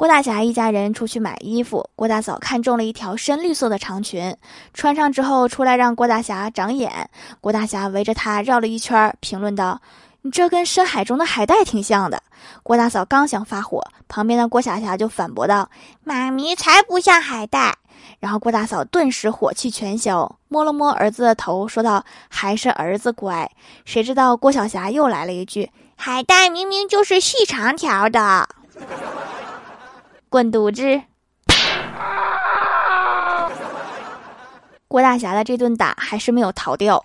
郭大侠一家人出去买衣服，郭大嫂看中了一条深绿色的长裙，穿上之后出来让郭大侠长眼。郭大侠围着她绕了一圈，评论道：“你这跟深海中的海带挺像的。”郭大嫂刚想发火，旁边的郭小霞就反驳道：“妈咪才不像海带。”然后郭大嫂顿时火气全消，摸了摸儿子的头，说道：“还是儿子乖。”谁知道郭小霞又来了一句：“海带明明就是细长条的。”滚犊子！郭大侠的这顿打还是没有逃掉。